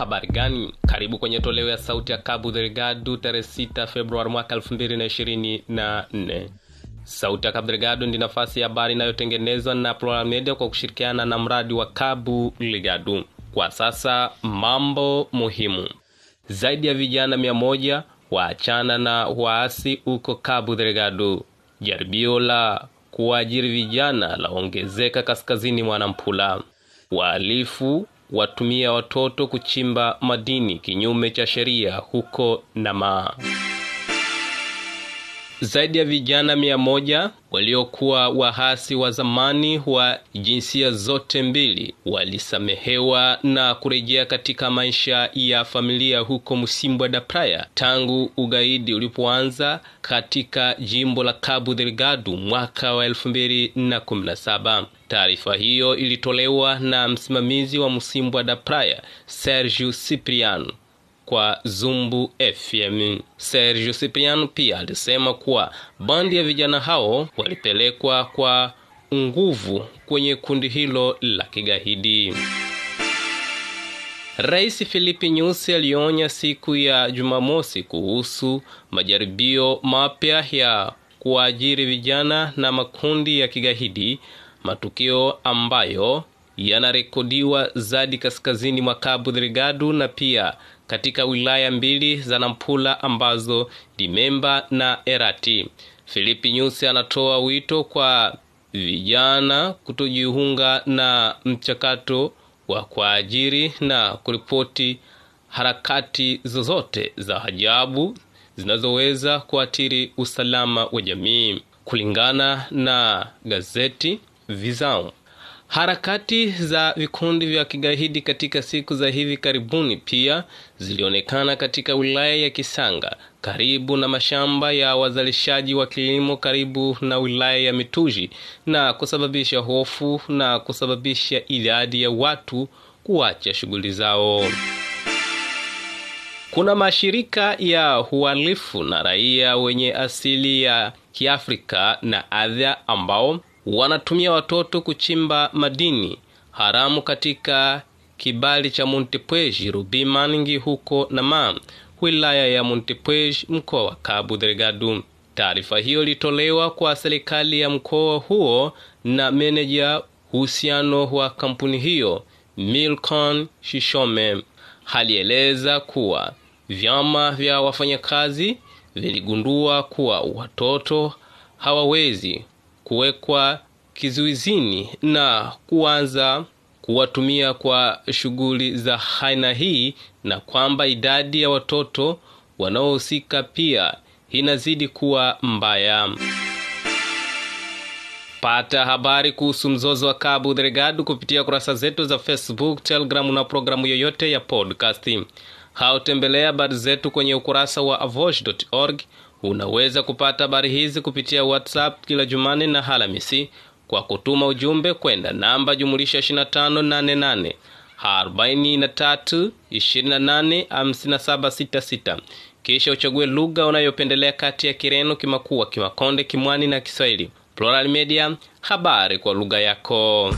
habari gani? Karibu kwenye toleo ya sauti ya cabo delgado tarehe 6 februari mwaka 2024 sauti ya cabo ndi nafasi ya habari inayotengenezwa na media kwa kushirikiana na mradi wa cabo delgado kwa sasa mambo muhimu. Zaidi ya vijana mia moja waachana na waasi huko cabo delgado jaribio la kuwaajiri vijana laongezeka kaskazini mwa nampula. Wahalifu watumia watoto kuchimba madini kinyume cha sheria huko Namaa. Zaidi ya vijana mia moja waliokuwa wahasi wa zamani wa jinsia zote mbili walisamehewa na kurejea katika maisha ya familia huko Msimbwa da Praia tangu ugaidi ulipoanza katika jimbo la Cabo Delgado mwaka wa 2017. Taarifa hiyo ilitolewa na msimamizi wa Msimbwa da Praia Sergio Cipriano kwa Zumbu FM. Sergio Cipriano pia alisema kuwa bandi ya vijana hao walipelekwa kwa nguvu kwenye kundi hilo la kigaidi. Rais Filipi Nyusi alionya siku ya Jumamosi kuhusu majaribio mapya ya kuajiri vijana na makundi ya kigaidi, matukio ambayo yanarekodiwa zaidi kaskazini mwa Cabo Delgado na pia katika wilaya mbili za Nampula ambazo ni Memba na Erati. Filipi Nyusi anatoa wito kwa vijana kutojiunga na mchakato wa kuajiri na kuripoti harakati zozote za ajabu zinazoweza kuathiri usalama wa jamii. Kulingana na gazeti Visão, Harakati za vikundi vya kigaidi katika siku za hivi karibuni pia zilionekana katika wilaya ya Kisanga karibu na mashamba ya wazalishaji wa kilimo karibu na wilaya ya Mituji na kusababisha hofu na kusababisha idadi ya watu kuacha shughuli zao. Kuna mashirika ya uhalifu na raia wenye asili ya Kiafrika na adha ambao wanatumia watoto kuchimba madini haramu katika kibali cha Montepuez Rubimangi huko Nama, wilaya ya Montepuez, mkoa wa Cabo Delgado. Taarifa hiyo ilitolewa kwa serikali ya mkoa huo na meneja uhusiano wa kampuni hiyo Milcon Shishome. Alieleza kuwa vyama vya wafanyakazi viligundua kuwa watoto hawawezi kuwekwa kizuizini na kuanza kuwatumia kwa shughuli za aina hii na kwamba idadi ya watoto wanaohusika pia inazidi kuwa mbaya. Pata habari kuhusu mzozo wa Cabo Delgado kupitia kurasa zetu za Facebook, Telegram na programu yoyote ya podcast. Hautembelea habari zetu kwenye ukurasa wa avosh.org. Unaweza kupata habari hizi kupitia WhatsApp kila Jumanne na Halamisi kwa kutuma ujumbe kwenda namba jumulisha 2588 43 28 5766 kisha uchague lugha unayopendelea kati ya Kireno, Kimakua, Kimakonde, Kimwani na Kiswahili. Plural Media, habari kwa lugha yako.